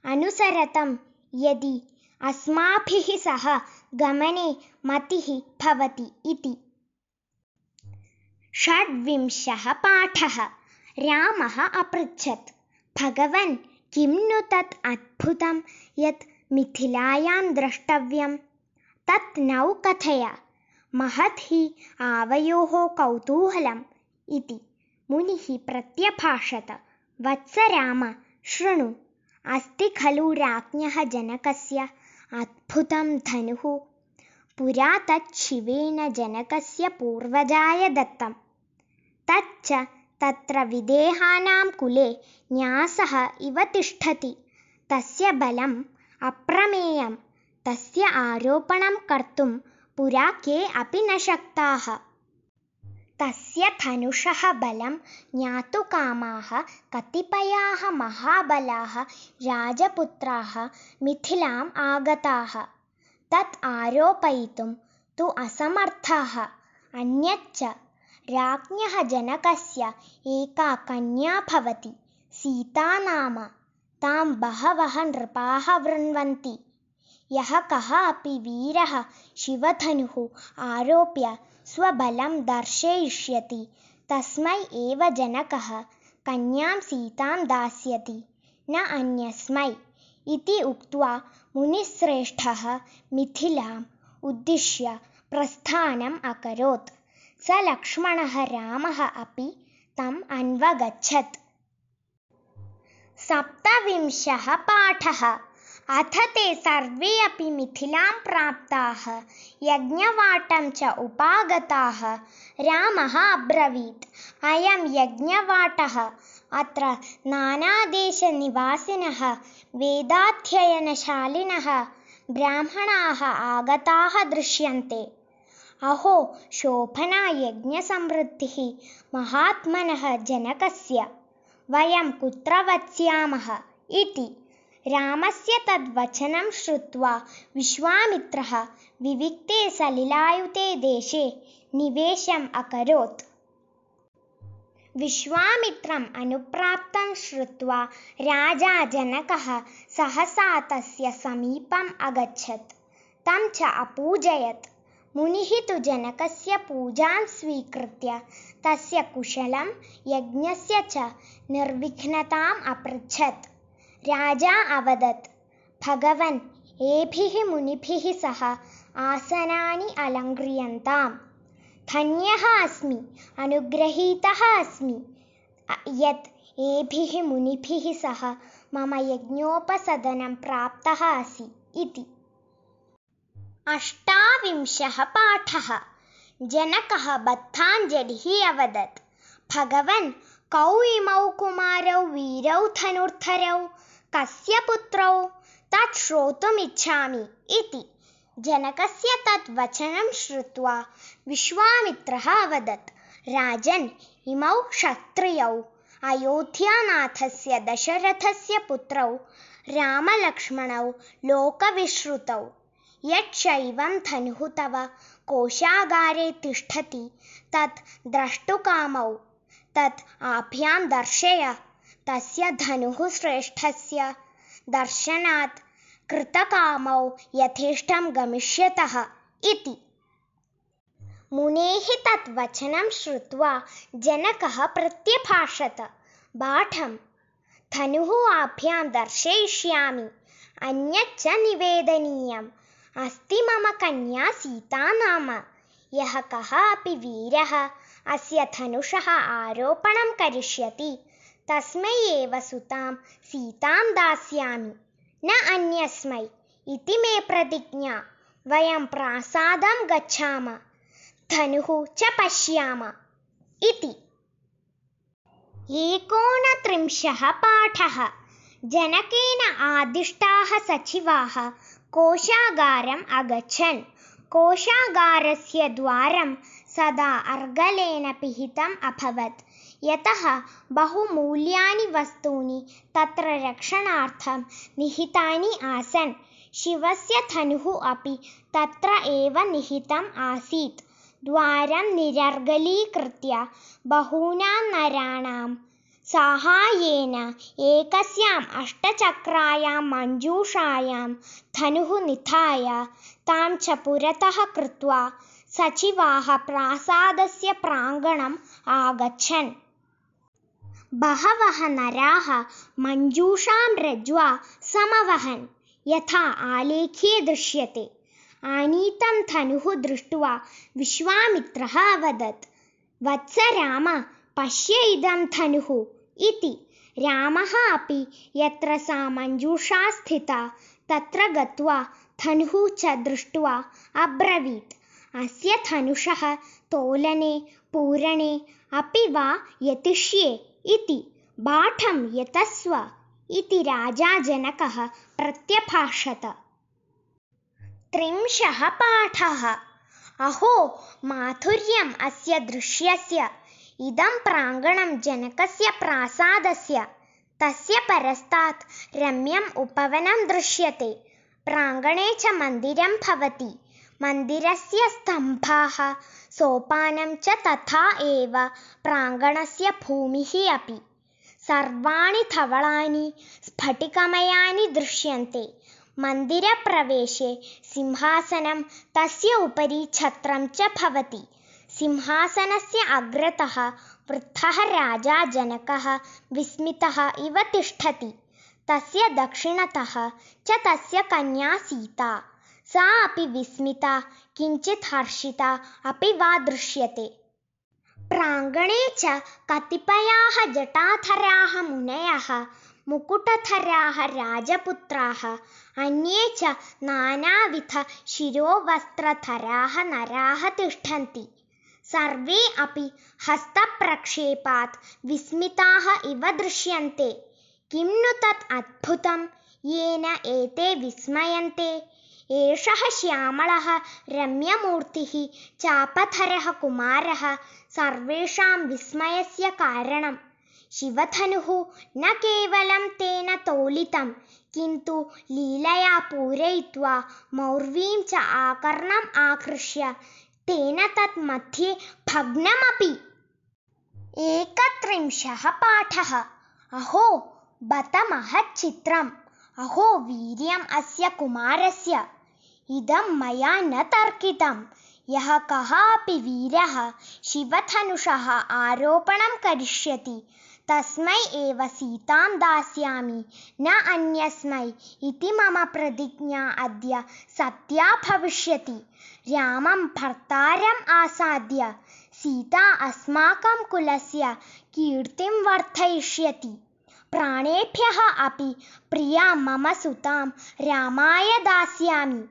Speaker 1: अनुसरतं यदि अस्माभिः सह गमने मतिः भवति इति। षड्विंशः पाठः। रामः अपृच्छत्। भगवन् किं नु तत् अद्भुतं यत् मिथिलायां द्रष्टव्यं तत् नौ कथय महत् हि आवयोः कौतूहलम् इति। मुनिः प्रत्यभाषत वत्स राम शृणु। अस्ति खलु राज्ञः जनकस्य अद्भुतं धनुः। पुरा तत् शिवेन जनकस्य पूर्वजाय दत्तम्। तच्च तत्र विदेहानां कुले न्यासः इव तिष्ठति। तस्य बलम् अप्रमेयं तस्य आरोपणं कर्तुं पुरा के अपि न शक्ताः। तस्य धनुषः बलं ज्ञातुकामाः कतिपयाः महाबलाः राजपुत्राः मिथिलाम् आगताः। तत् आरोपयितुं तु असमर्थाः। अन्यच्च राज्ञः जनकस्य एका कन्या भवति सीता नाम तां बहवः नृपाः वृण्वन्ति यः कः अपि वीरः शिवधनुः आरोप्य स्वबलं दर्शयिष्यति। तस्मै एव जनकः कन्यां सीतां दास्यति। न अन्यस्मै। इति उक्त्वा मुनिश्रेष्ठः मिथिलाम् उद्दिश्य प्रस्थानम् अकरोत्। स लक्ष्मणः रामः अपि तम् अन्वगच्छत्। सप्तविंशः पाठः। अथ ते सर्वे अपि मिथिलां प्राप्ताः यज्ञवाटं च उपागताः। रामः अब्रवीत्। अयं यज्ञवाटः। अत्र नानादेशनिवासिनः वेदाध्ययनशालिनः ब्राह्मणाः आगताः दृश्यन्ते। अहो शोभना यज्ञसमृद्धिः महात्मनः जनकस्य। वयं कुत्र वत्स्यामः इति रामस्य तद्वचनं श्रुत्वा विश्वामित्रः विविक्ते सलिलायुते देशे निवेशम् अकरोत्। विश्वामित्रम् अनुप्राप्तं श्रुत्वा राजा जनकः सहसा तस्य समीपम् अगच्छत्। तं च अपूजयत्। मुनिः तु जनकस्य पूजां स्वीकृत्य तस्य कुशलं यज्ञस्य च निर्विघ्नताम् अपृच्छत् राजा अवदत् भगवन् एभिः मुनिभिः सह आसनानि अलङ्क्रियन्ताम् धन्यः अस्मि अनुग्रहीतः अस्मि यत् एभिः मुनिभिः सह मम यज्ञोपसदनं प्राप्तः असि इति अष्टाविंशः पाठः जनकः बद्धाञ्जलिः अवदत् भगवन् कौ इमौ कुमारौ वीरौ धनुर्धरौ कस्य पुत्रौ तत् श्रोतुमिच्छामि इति। जनकस्य तत् वचनं श्रुत्वा विश्वामित्रः अवदत् राजन् इमौ क्षत्रियौ। अयोध्यानाथस्य दशरथस्य पुत्रौ रामलक्ष्मणौ लोकविश्रुतौ। यच्छैवं धनुः तव कोशागारे तिष्ठति तत् द्रष्टुकामौ। तत् आभ्यां दर्शय तस्य धनुः श्रेष्ठस्य। दर्शनात् कृतकामौ यथेष्टं गमिष्यतः इति। मुनेः तत् वचनं श्रुत्वा जनकः प्रत्यभाषत बाठं धनुः आभ्यां दर्शयिष्यामि अन्यच्च निवेदनीयम्। अस्ति मम कन्या सीता नाम। यः कः अपि वीरः अस्य धनुषः आरोपणं करिष्यति तस्मै एव सुतां सीतां दास्यामि। न अन्यस्मै इति मे प्रतिज्ञा। वयं प्रासादं गच्छाम धनुः च पश्याम। इति। एकोनत्रिंशः पाठः। जनकेन आदिष्टाः सचिवाः कोशागारम् अगच्छन्। कोशागारस्य द्वारं सदा अर्गलेन पिहितम् अभवत् यतः बहुमूल्यानि वस्तूनि तत्र रक्षणार्थं निहितानि आसन्। शिवस्य धनुः अपि तत्र एव निहितम् आसीत्। द्वारं निरर्गलीकृत्य बहूनां नराणां साहाय्येन एकस्याम् अष्टचक्रायां मञ्जूषायां धनुः निधाय तां च पुरतः कृत्वा सचिवाः प्रासादस्य प्राङ्गणम् आगच्छन् बहवः नराः मञ्जूषां रज्वा समवहन्। यथा आलेख्ये दृश्यते। आनीतं धनुः दृष्ट्वा विश्वामित्रः अवदत्। वत्स राम पश्य इदं धनुः। इति। रामः अपि यत्र सा मञ्जूषा स्थिता तत्र गत्वा धनुः च दृष्ट्वा अब्रवीत्। अस्य धनुषः तोलने पूरणे अपि वा यतिष्ये इति बाठं यतस्व इति राजा जनकः प्रत्यभाषत त्रिंशः पाठः। अहो माधुर्यम् अस्य दृश्यस्य इदं प्राङ्गणं जनकस्य प्रासादस्य। तस्य परस्तात् रम्यम् उपवनं दृश्यते। प्राङ्गणे च मन्दिरं भवति। मन्दिरस्य स्तम्भाः सोपानं च तथा एव प्राङ्गणस्य भूमिः अपि। सर्वाणि धवलानि स्फटिकमयानि दृश्यन्ते। मन्दिरप्रवेशे सिंहासनं तस्य उपरि छत्रं च भवति। सिंहासनस्य अग्रतः वृद्धः राजा जनकः विस्मितः इव तिष्ठति। तस्य दक्षिणतः च तस्य कन्या सीता सा अपि विस्मिता किञ्चित् हर्षिता अपि वा दृश्यते। प्राङ्गणे च कतिपयाः जटाधराः मुनयः मुकुटधराः राजपुत्राः अन्ये च नानाविधशिरोवस्त्रधराः नराः तिष्ठन्ति। सर्वे अपि हस्तप्रक्षेपात् विस्मिताः इव दृश्यन्ते। किं नु तत् अद्भुतं? येन एते विस्मयन्ते एषः श्यामलः रम्यमूर्तिः चापधरः कुमारः सर्वेषां विस्मयस्य कारणं शिवधनुः न केवलं तेन तोलितं किन्तु लीलया पूरयित्वा मौर्वीं च आकर्णम् आकृष्य तेन तत् मध्ये भग्नमपि। एकत्रिंशः पाठः। अहो बत महच्चित्रम् अहो वीर्यम् अस्य कुमारस्य इदं मया न तर्कितं यः कः अपि वीरः शिवधनुषः आरोपणं करिष्यति, तस्मै एव सीतां दास्यामि। न अन्यस्मै इति मम प्रतिज्ञा अद्य सत्या भविष्यति। रामं भर्तारम् आसाद्य, सीता अस्माकं कुलस्य कीर्तिं वर्धयिष्यति। प्राणेभ्यः अपि प्रिया मम सुतां रामाय दास्यामि।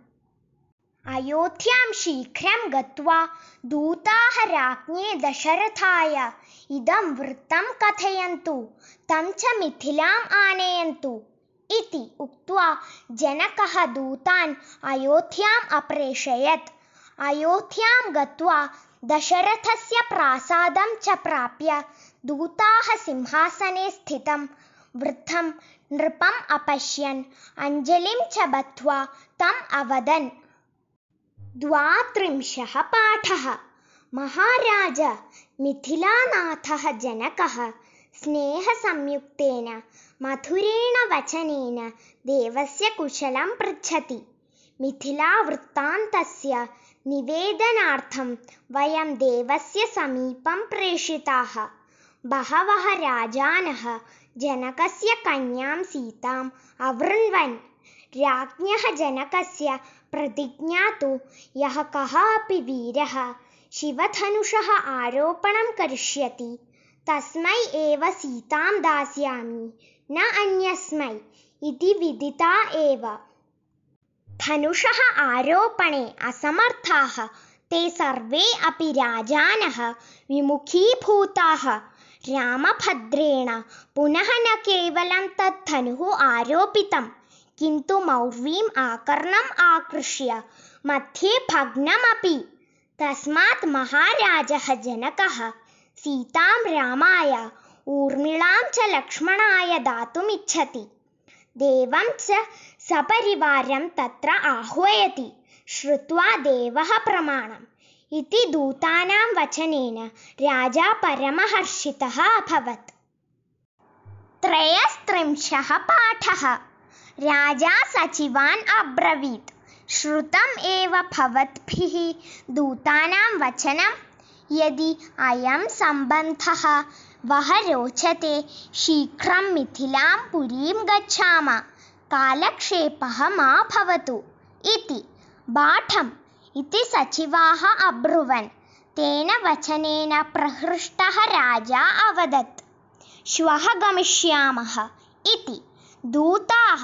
Speaker 1: अयोध्यां शीघ्रं गत्वा दूताः राज्ञे दशरथाय इदं वृत्तं कथयन्तु तं च मिथिलाम् आनयन्तु इति उक्त्वा जनकः दूतान् अयोध्याम् अप्रेषयत्। अयोध्यां गत्वा दशरथस्य प्रासादं च प्राप्य दूताः सिंहासने स्थितं वृद्धं नृपम् अपश्यन् अञ्जलिं च बद्ध्वा तम् अवदन् द्वात्रिंशः पाठः। महाराज, मिथिलानाथः जनकः, स्नेहसंयुक्तेन, मधुरेण वचनेन देवस्य कुशलं पृच्छति। मिथिलावृत्तान्तस्य निवेदनार्थं वयं देवस्य समीपं प्रेषिताः। बहवः राजानः जनकस्य कन्यां सीताम् अवृण्वन्। राज्ञः जनकस्य प्रतिज्ञा तु यः कः अपि वीरः शिवधनुषः आरोपणं करिष्यति। तस्मै एव सीतां दास्यामि न अन्यस्मै इति विदिता एव। धनुषः आरोपणे असमर्थाः ते सर्वे अपि राजानः विमुखीभूताः। रामभद्रेण पुनः न केवलं तत् धनुः आरोपितम् किन्तु मौर्वीम् आकर्णम् आकृष्य मध्ये भग्नमपि। तस्मात् महाराजः जनकः सीतां रामाय ऊर्मिळां च लक्ष्मणाय दातुमिच्छति। देवं च सपरिवारं तत्र आह्वयति श्रुत्वा देवः प्रमाणम्। इति दूतानां वचनेन राजा परमहर्षितः अभवत्। त्रयस्त्रिंशः पाठः राजा सचिवान् अब्रवीत्। श्रुतम् एव भवद्भिः दूतानां वचनं। यदि अयं सम्बन्धः वः रोचते शीघ्रं मिथिलां पुरीं गच्छाम। कालक्षेपः मा भवतु इति। बाठम् इति सचिवाः अब्रुवन्। तेन वचनेन प्रहृष्टः राजा अवदत्। श्वः गमिष्यामः इति दूताः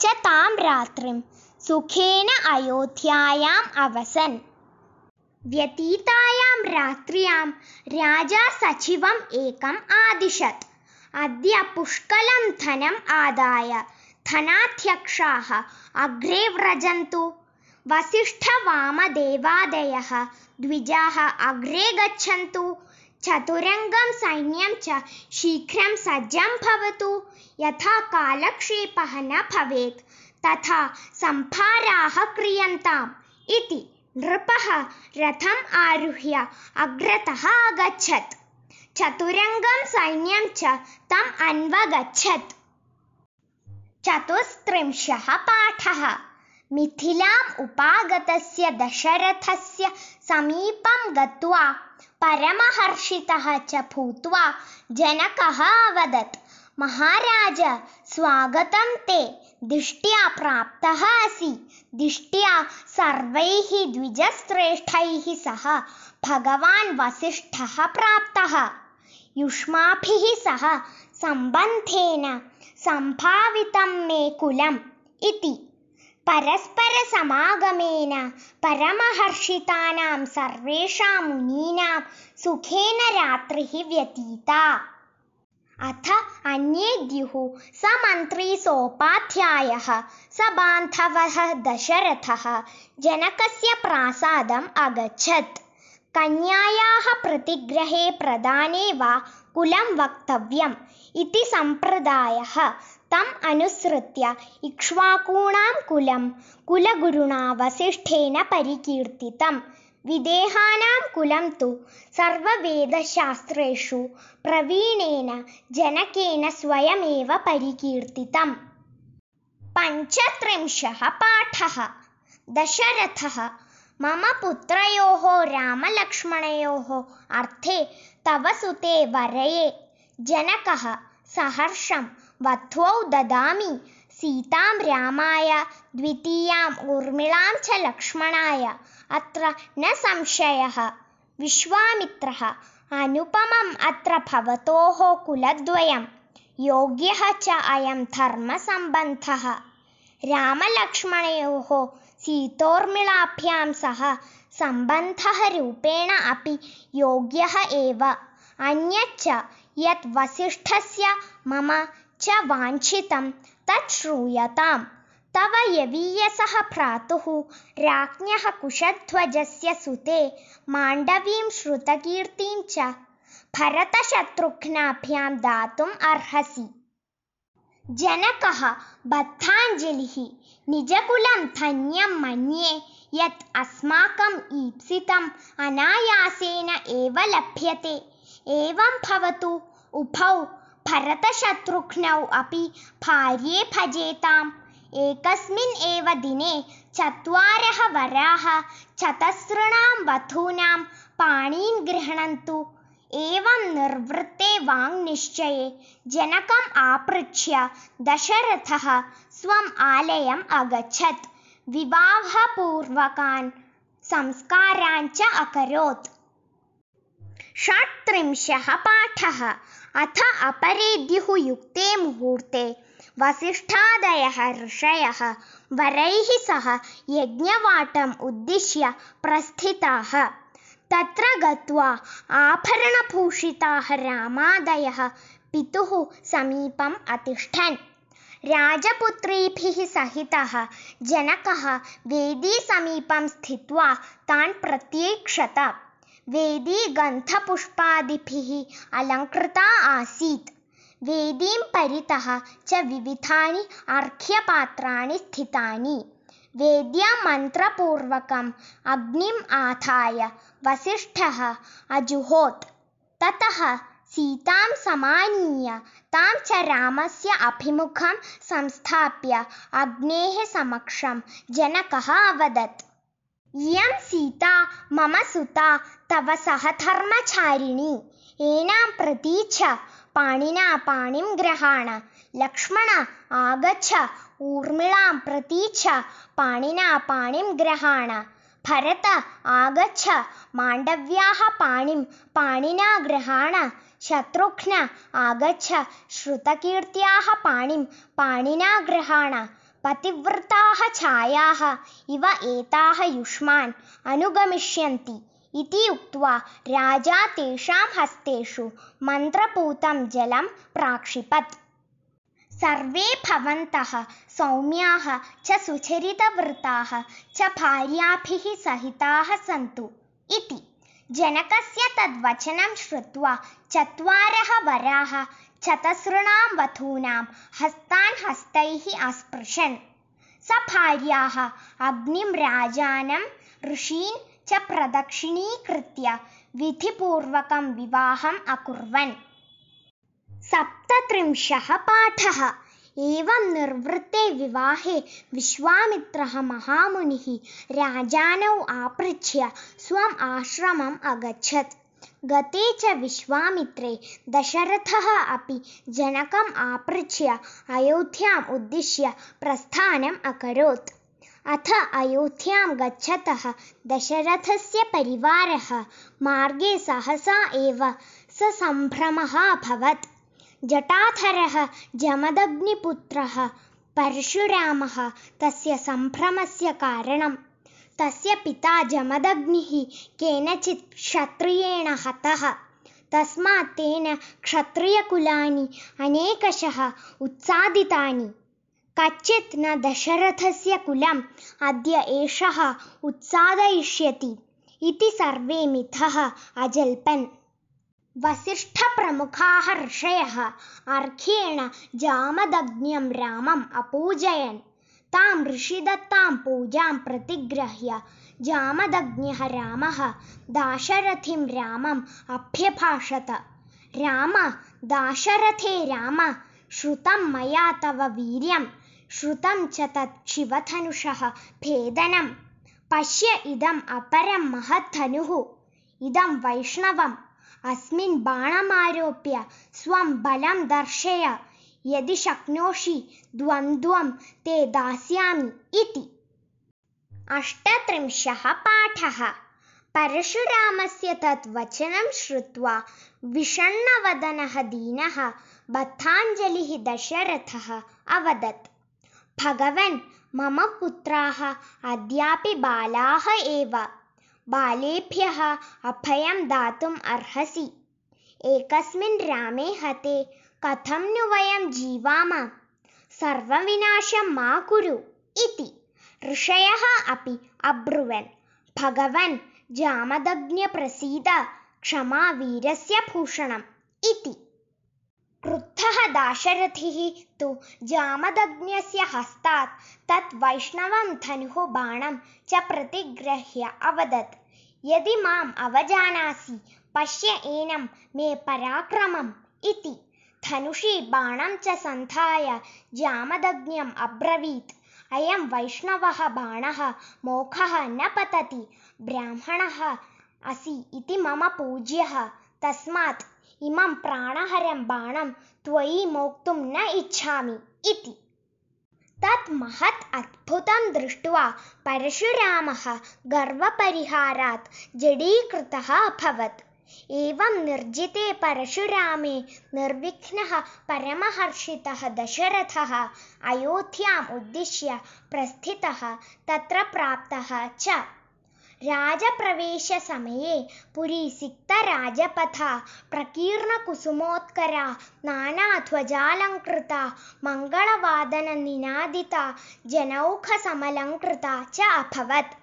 Speaker 1: च तां रात्रिं सुखेन अयोध्यायाम् अवसन्। व्यतीतायां रात्र्यां राजा सचिवम् एकम् आदिशत्। अद्य पुष्कलं धनम् आदाय। धनाध्यक्षाः अग्रे व्रजन्तु। वसिष्ठवामदेवादयः द्विजाः अग्रे गच्छन्तु चतुरङ्गं सैन्यं च शीघ्रं सज्जं भवतु। यथा कालक्षेपः न भवेत्। तथा सम्भाराः क्रियन्ताम्। इति नृपः रथम् आरुह्य अग्रतः अगच्छत्। चतुरङ्गं सैन्यं च तम् अन्वगच्छत्। चतुस्त्रिंशः पाठः। मिथिलाम् उपागतस्य दशरथस्य समीपं गत्वा परमहर्षितः च भूत्वा जनकः अवदत्। महाराज, स्वागतं ते। दिष्ट्या प्राप्तः असि। दिष्ट्या सर्वैः द्विजश्रेष्ठैः सह भगवान् वसिष्ठः प्राप्तः। युष्माभिः सह सम्बन्धेन सम्भावितं मे कुलम् इति। परस्परसमागमेन परमहर्षितानां सर्वेषां मुनीनां सुखेन रात्रिः व्यतीता। अथ अन्येद्युः स मन्त्री सोपाध्यायः स बान्धवः दशरथः जनकस्य प्रासादम् अगच्छत्। कन्यायाः प्रतिग्रहे प्रदाने वा कुलं वक्तव्यम् इति सम्प्रदायः तम् अनुसृत्य इक्ष्वाकूणां कुलं कुलगुरुणा वसिष्ठेन परिकीर्तितं विदेहानां कुलं तु सर्ववेदशास्त्रेषु प्रवीणेन जनकेन स्वयमेव परिकीर्तितम् पञ्चत्रिंशः पाठः दशरथः मम पुत्रयोः रामलक्ष्मणयोः अर्थे तव सुते वरये जनकः सहर्षं वध्वौ ददामि सीतां रामाय द्वितीयाम् ऊर्मिळां च लक्ष्मणाय अत्र न संशयः विश्वामित्रः अनुपमम् अत्र भवतोः कुलद्वयं योग्यः च अयं धर्मसम्बन्धः रामलक्ष्मणयोः सीतोर्मिळाभ्यां सह सम्बन्धः रूपेण अपि योग्यः एव अन्यच्च यत् वसिष्ठस्य मम च वाञ्छितं तत् श्रूयताम् तव यवीयसः भ्रातुः राज्ञः कुशध्वजस्य सुते माण्डवीं श्रुतकीर्तिं च भरतशत्रुघ्नाभ्यां दातुम् अर्हसि। जनकः बद्धाञ्जलिः निजकुलं धन्यं मन्ये यत् अस्माकम् ईप्सितम् अनायासेन एव लभ्यते। एवं भवतु उभौ भरतशत्रुघ्नौ अपि भार्ये भजेताम्। एकस्मिन् एव दिने चत्वारः वराः चतसृणां वधूनां पाणीन् गृह्णन्तु। एवं निर्वृत्ते वाङ्निश्चये जनकम् आपृच्छ्य दशरथः स्वम् आलयम् अगच्छत्। विवाहपूर्वकान् संस्कारान् च अकरोत्। षट्त्रिंशः पाठः अथ अपरे द्युः युक्ते मुहूर्ते। वसिष्ठादयः ऋषयः, वरैः सह यज्ञवाटम् उद्दिश्य प्रस्थिताः। तत्र गत्वा आभरणभूषिताः रामादयः पितुः समीपम् अतिष्ठन्। राजपुत्रीभिः सहितः जनकः वेदीसमीपं स्थित्वा तान् प्रत्येक्षत। वेदी गन्धपुष्पादिभिः अलङ्कृता आसीत्। वेदीं परितः च विविधानि अर्घ्यपात्राणि स्थितानि। वेद्या मन्त्रपूर्वकम् अग्निम् आधाय वसिष्ठः अजुहोत्। ततः सीतां समानीय तां च रामस्य अभिमुखं संस्थाप्य अग्नेः समक्षं जनकः अवदत्। इयं सीता मम सुता तव सहधर्मचारिणी एनां प्रती च पाणिना पाणिं ग्रहाण लक्ष्मण आगच्छ ऊर्मिळां प्रती च पाणिना पाणिं ग्रहाण भरत आगच्छ माण्डव्याः पाणिं पाणिना ग्रहाण शत्रुघ्न आगच्छ श्रुतकीर्त्याः पाणिं पाणिना ग्रहाण पतिव्रताः छायाः इव एताः युष्मान् अनुगमिष्यन्ति। इति उक्त्वा राजा तेषां हस्तेषु मन्त्रपूतं जलं प्राक्षिपत्। सर्वे भवन्तः सौम्याः च सुचरितवृताः च भार्याभिः सहिताः सन्तु। इति जनकस्य तद्वचनं श्रुत्वा चत्वारः वराः चतसृणां वधूनां हस्तान् हस्तैः अस्पृशन् स भार्याः अग्निं राजानं ऋषीन् च प्रदक्षिणीकृत्य विधिपूर्वकं विवाहम् अकुर्वन्। सप्तत्रिंशः पाठः एवं निर्वृत्ते विवाहे विश्वामित्रः महामुनिः राजानौ आपृच्छ्य स्वम् आश्रमम् अगच्छत्। गते च विश्वामित्रे दशरथः अपि जनकम् आपृच्छ्य अयोध्याम् उद्दिश्य प्रस्थानम् अकरोत्। अथ अयोध्यां गच्छतः दशरथस्य परिवारः मार्गे सहसा एव ससम्भ्रमः अभवत् जटाधरः जमदग्निपुत्रः परशुरामः तस्य सम्भ्रमस्य कारणं तस्य पिता जमदग्निः केनचित् क्षत्रियेण हतः। तस्मात् तेन क्षत्रियकुलानि अनेकशः उत्सादितानि। कच्चित् न दशरथस्य कुलम् अद्य एषः उत्सादयिष्यति। इति सर्वे मिथः अजल्पन् वसिष्ठप्रमुखाः ऋषयः अर्घ्येण जामदग्न्यं रामम् अपूजयन् तां ऋषिदत्तां पूजां प्रतिगृह्य जामदग्न्यः रामः दाशरथिं रामम् अभ्यभाषत राम दाशरथे राम श्रुतं मया तव वीर्यं श्रुतं च तत् शिवधनुषः भेदनं पश्य इदम् अपरं महद्धनुः इदं वैष्णवम् अस्मिन् बाणमारोप्य स्वं बलं दर्शय। यदि शक्नोषि द्वन्द्वं ते दास्यामि इति। अष्टत्रिंशः पाठः। परशुरामस्य तत् वचनं श्रुत्वा विषण्णवदनः दीनः बद्धाञ्जलिः दशरथः अवदत्। भगवन् मम पुत्राः अद्यापि बालाः एव बालेभ्यः अभयं दातुम् अर्हसि। एकस्मिन् रामे हते कथं नु वयं जीवाम? सर्वविनाशं मा कुरु? इति ऋषयः अपि अब्रुवन्। भगवन् जामदग्न्यप्रसीद क्षमा वीरस्य भूषणम्। इति क्रुद्धः दाशरथिः तु जामदग्न्यस्य हस्तात् तत् वैष्णवं धनुः बाणं च प्रतिगृह्य अवदत्। यदि माम् अवजानासि पश्य एनं मे पराक्रमम् इति। धनुषि बाणं च सन्धाय जामदग्न्यम् अब्रवीत्। अयं वैष्णवः बाणः मोखः न पतति ब्राह्मणः असि इति मम पूज्यः। तस्मात् इमं प्राणहरं बाणं त्वयि मोक्तुं न इच्छामि इति। तत् महत् अद्भुतं दृष्ट्वा परशुरामः गर्वपरिहारात् जडीकृतः अभवत्। एवं निर्जिते परशुरामे निर्विघ्नः परमहर्षितः दशरथः अयोध्याम् उद्दिश्य प्रस्थितः तत्र प्राप्तः च राजप्रवेशसमये पुरीसिक्तराजपथा प्रकीर्णकुसुमोत्करा नानाध्वजालङ्कृता मङ्गलवादननिनादिता जनौखसमलङ्कृता च अभवत्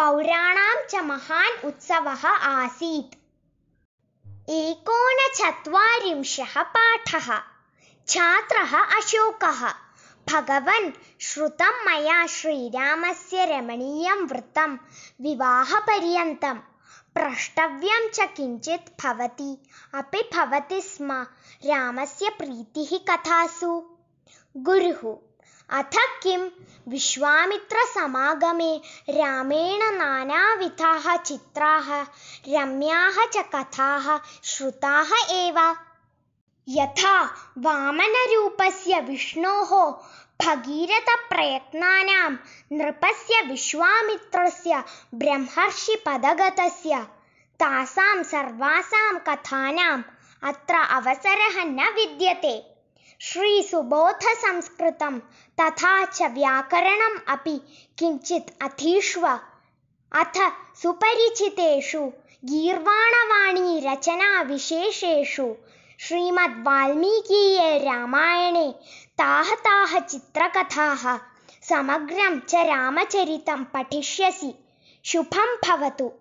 Speaker 1: पौराणां च महान् उत्सवः आसीत् एकोनचत्वारिंशः पाठः छात्रः अशोकः भगवन् श्रुतं मया श्रीरामस्य रमणीयं वृत्तं विवाहपर्यन्तं प्रष्टव्यं च किञ्चित् भवति अपि भवति स्म रामस्य प्रीतिः कथासु गुरुः अथ किं विश्वामित्रसमागमे रामेण नानाविधाः चित्राः रम्याः च कथाः श्रुताः एव यथा वामनरूपस्य विष्णोः भगीरथप्रयत्नानां नृपस्य विश्वामित्रस्य ब्रह्मर्षिपदगतस्य तासां सर्वासां कथानाम् अत्र अवसरः न विद्यते श्रीसुबोधसंस्कृतं तथा च व्याकरणम् अपि किञ्चित् अधीष्व अथ सुपरिचितेषु गीर्वाणवाणीरचनाविशेषेषु श्रीमद्वाल्मीकीये रामायणे ताः ताः चित्रकथाः समग्रं च रामचरितं पठिष्यसि शुभं भवतु